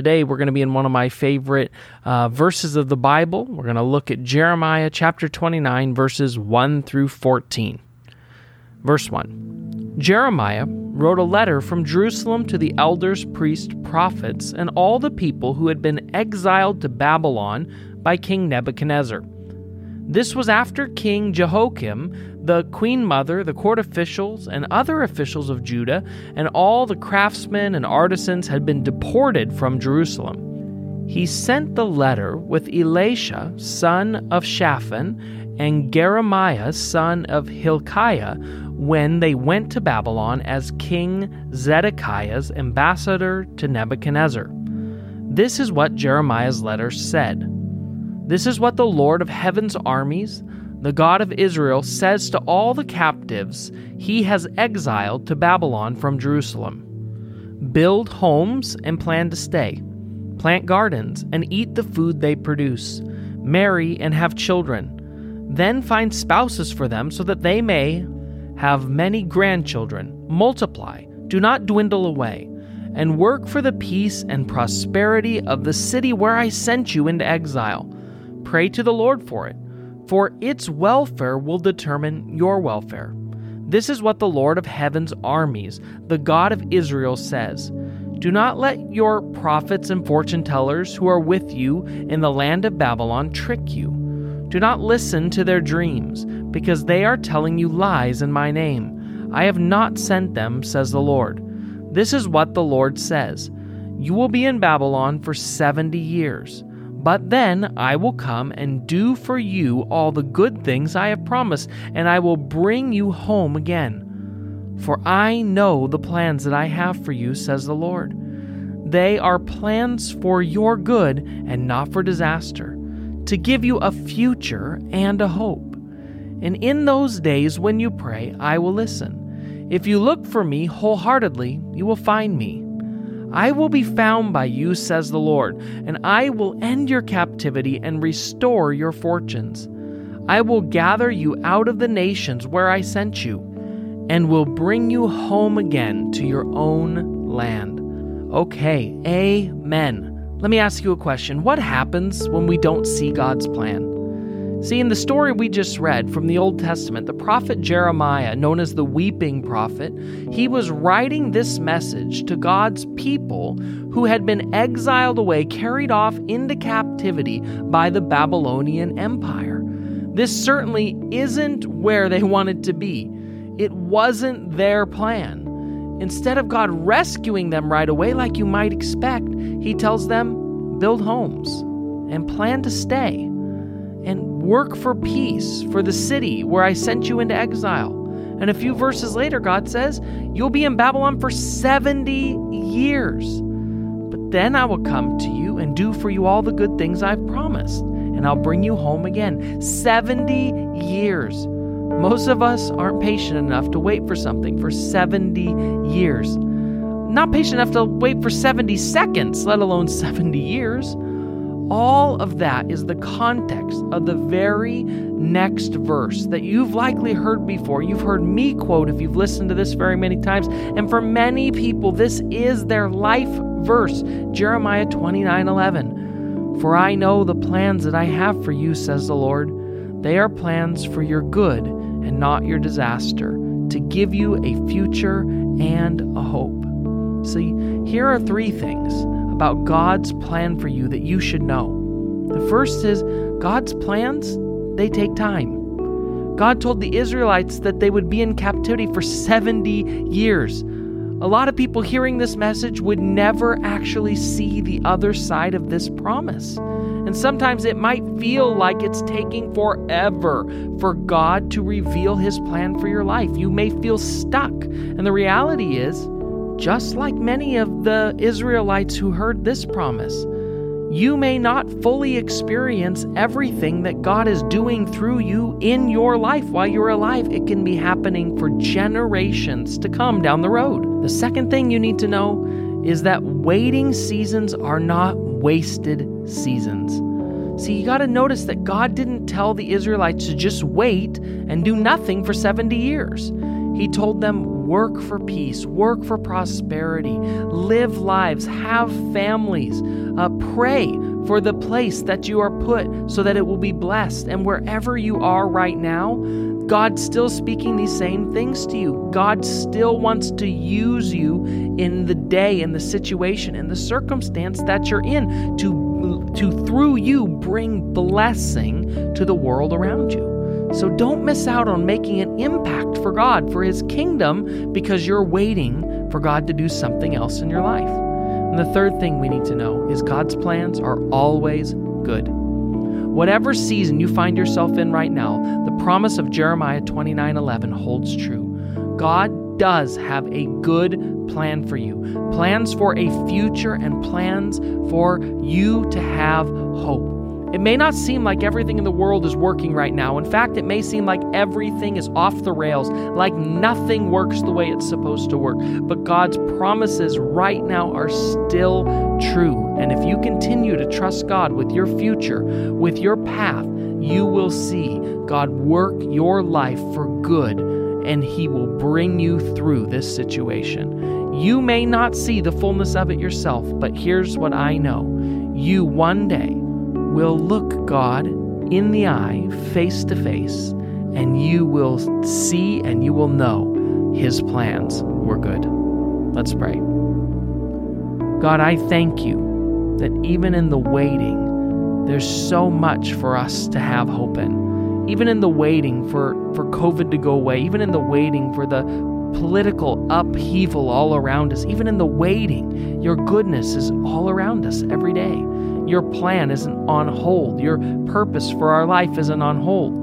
Today, we're going to be in one of my favorite uh, verses of the Bible. We're going to look at Jeremiah chapter 29, verses 1 through 14. Verse 1 Jeremiah wrote a letter from Jerusalem to the elders, priests, prophets, and all the people who had been exiled to Babylon by King Nebuchadnezzar. This was after King Jehoiachin, the queen mother, the court officials, and other officials of Judah, and all the craftsmen and artisans had been deported from Jerusalem. He sent the letter with Elasah, son of Shaphan, and Gemariah, son of Hilkiah, when they went to Babylon as King Zedekiah's ambassador to Nebuchadnezzar. This is what Jeremiah's letter said. This is what the Lord of heaven's armies, the God of Israel, says to all the captives he has exiled to Babylon from Jerusalem Build homes and plan to stay, plant gardens and eat the food they produce, marry and have children, then find spouses for them so that they may have many grandchildren, multiply, do not dwindle away. And work for the peace and prosperity of the city where I sent you into exile. Pray to the Lord for it, for its welfare will determine your welfare. This is what the Lord of heaven's armies, the God of Israel, says. Do not let your prophets and fortune tellers who are with you in the land of Babylon trick you. Do not listen to their dreams, because they are telling you lies in my name. I have not sent them, says the Lord. This is what the Lord says You will be in Babylon for seventy years. But then I will come and do for you all the good things I have promised, and I will bring you home again. For I know the plans that I have for you, says the Lord. They are plans for your good and not for disaster, to give you a future and a hope. And in those days when you pray, I will listen. If you look for me wholeheartedly, you will find me. I will be found by you, says the Lord, and I will end your captivity and restore your fortunes. I will gather you out of the nations where I sent you, and will bring you home again to your own land. Okay, amen. Let me ask you a question. What happens when we don't see God's plan? See, in the story we just read from the Old Testament, the prophet Jeremiah, known as the weeping prophet, he was writing this message to God's people who had been exiled away, carried off into captivity by the Babylonian Empire. This certainly isn't where they wanted to be. It wasn't their plan. Instead of God rescuing them right away, like you might expect, He tells them, build homes and plan to stay and work for peace for the city where I sent you into exile. And a few verses later, God says, You'll be in Babylon for 70 years. But then I will come to you and do for you all the good things I've promised, and I'll bring you home again. 70 years. Most of us aren't patient enough to wait for something for 70 years. Not patient enough to wait for 70 seconds, let alone 70 years. All of that is the context of the very next verse that you've likely heard before. You've heard me quote if you've listened to this very many times. And for many people, this is their life verse Jeremiah 29 11. For I know the plans that I have for you, says the Lord. They are plans for your good and not your disaster, to give you a future and a hope. See, here are three things about God's plan for you that you should know. The first is God's plans, they take time. God told the Israelites that they would be in captivity for 70 years. A lot of people hearing this message would never actually see the other side of this promise. And sometimes it might feel like it's taking forever for God to reveal His plan for your life. You may feel stuck. And the reality is, just like many of the Israelites who heard this promise. You may not fully experience everything that God is doing through you in your life while you're alive. It can be happening for generations to come down the road. The second thing you need to know is that waiting seasons are not wasted seasons. See, you got to notice that God didn't tell the Israelites to just wait and do nothing for 70 years. He told them, work for peace, work for prosperity, live lives, have families, uh, pray for the place that you are put so that it will be blessed. And wherever you are right now, God's still speaking these same things to you. God still wants to use you in the day, in the situation, in the circumstance that you're in to, to through you bring blessing to the world around you. So don't miss out on making an impact for God, for His kingdom, because you're waiting for God to do something else in your life. And the third thing we need to know is God's plans are always good. Whatever season you find yourself in right now, the promise of Jeremiah 29 11 holds true. God does have a good plan for you, plans for a future and plans for you to have hope. It may not seem like everything in the world is working right now. In fact, it may seem like everything is off the rails, like nothing works the way it's supposed to work. But God's promises right now are still true. And if you continue to trust God with your future, with your path, you will see God work your life for good and He will bring you through this situation. You may not see the fullness of it yourself, but here's what I know you one day will look God in the eye, face to face, and you will see and you will know His plans were good. Let's pray. God, I thank you that even in the waiting, there's so much for us to have hope in. Even in the waiting for, for COVID to go away, even in the waiting for the political upheaval all around us, even in the waiting, your goodness is all around us every day. Your plan isn't on hold. Your purpose for our life isn't on hold.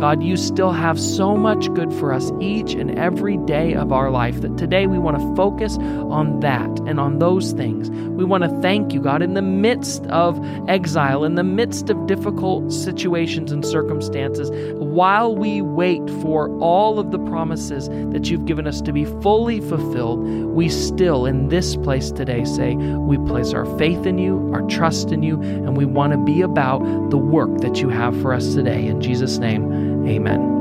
God, you still have so much good for us each and every day of our life that today we want to focus on that and on those things. We want to thank you, God, in the midst of exile, in the midst of difficult situations and circumstances, while we wait for all of the promises that you've given us to be fully fulfilled, we still, in this place today, say we place our faith in you, our trust in you, and we want to be about the work that you have for us today. In Jesus' name, Amen.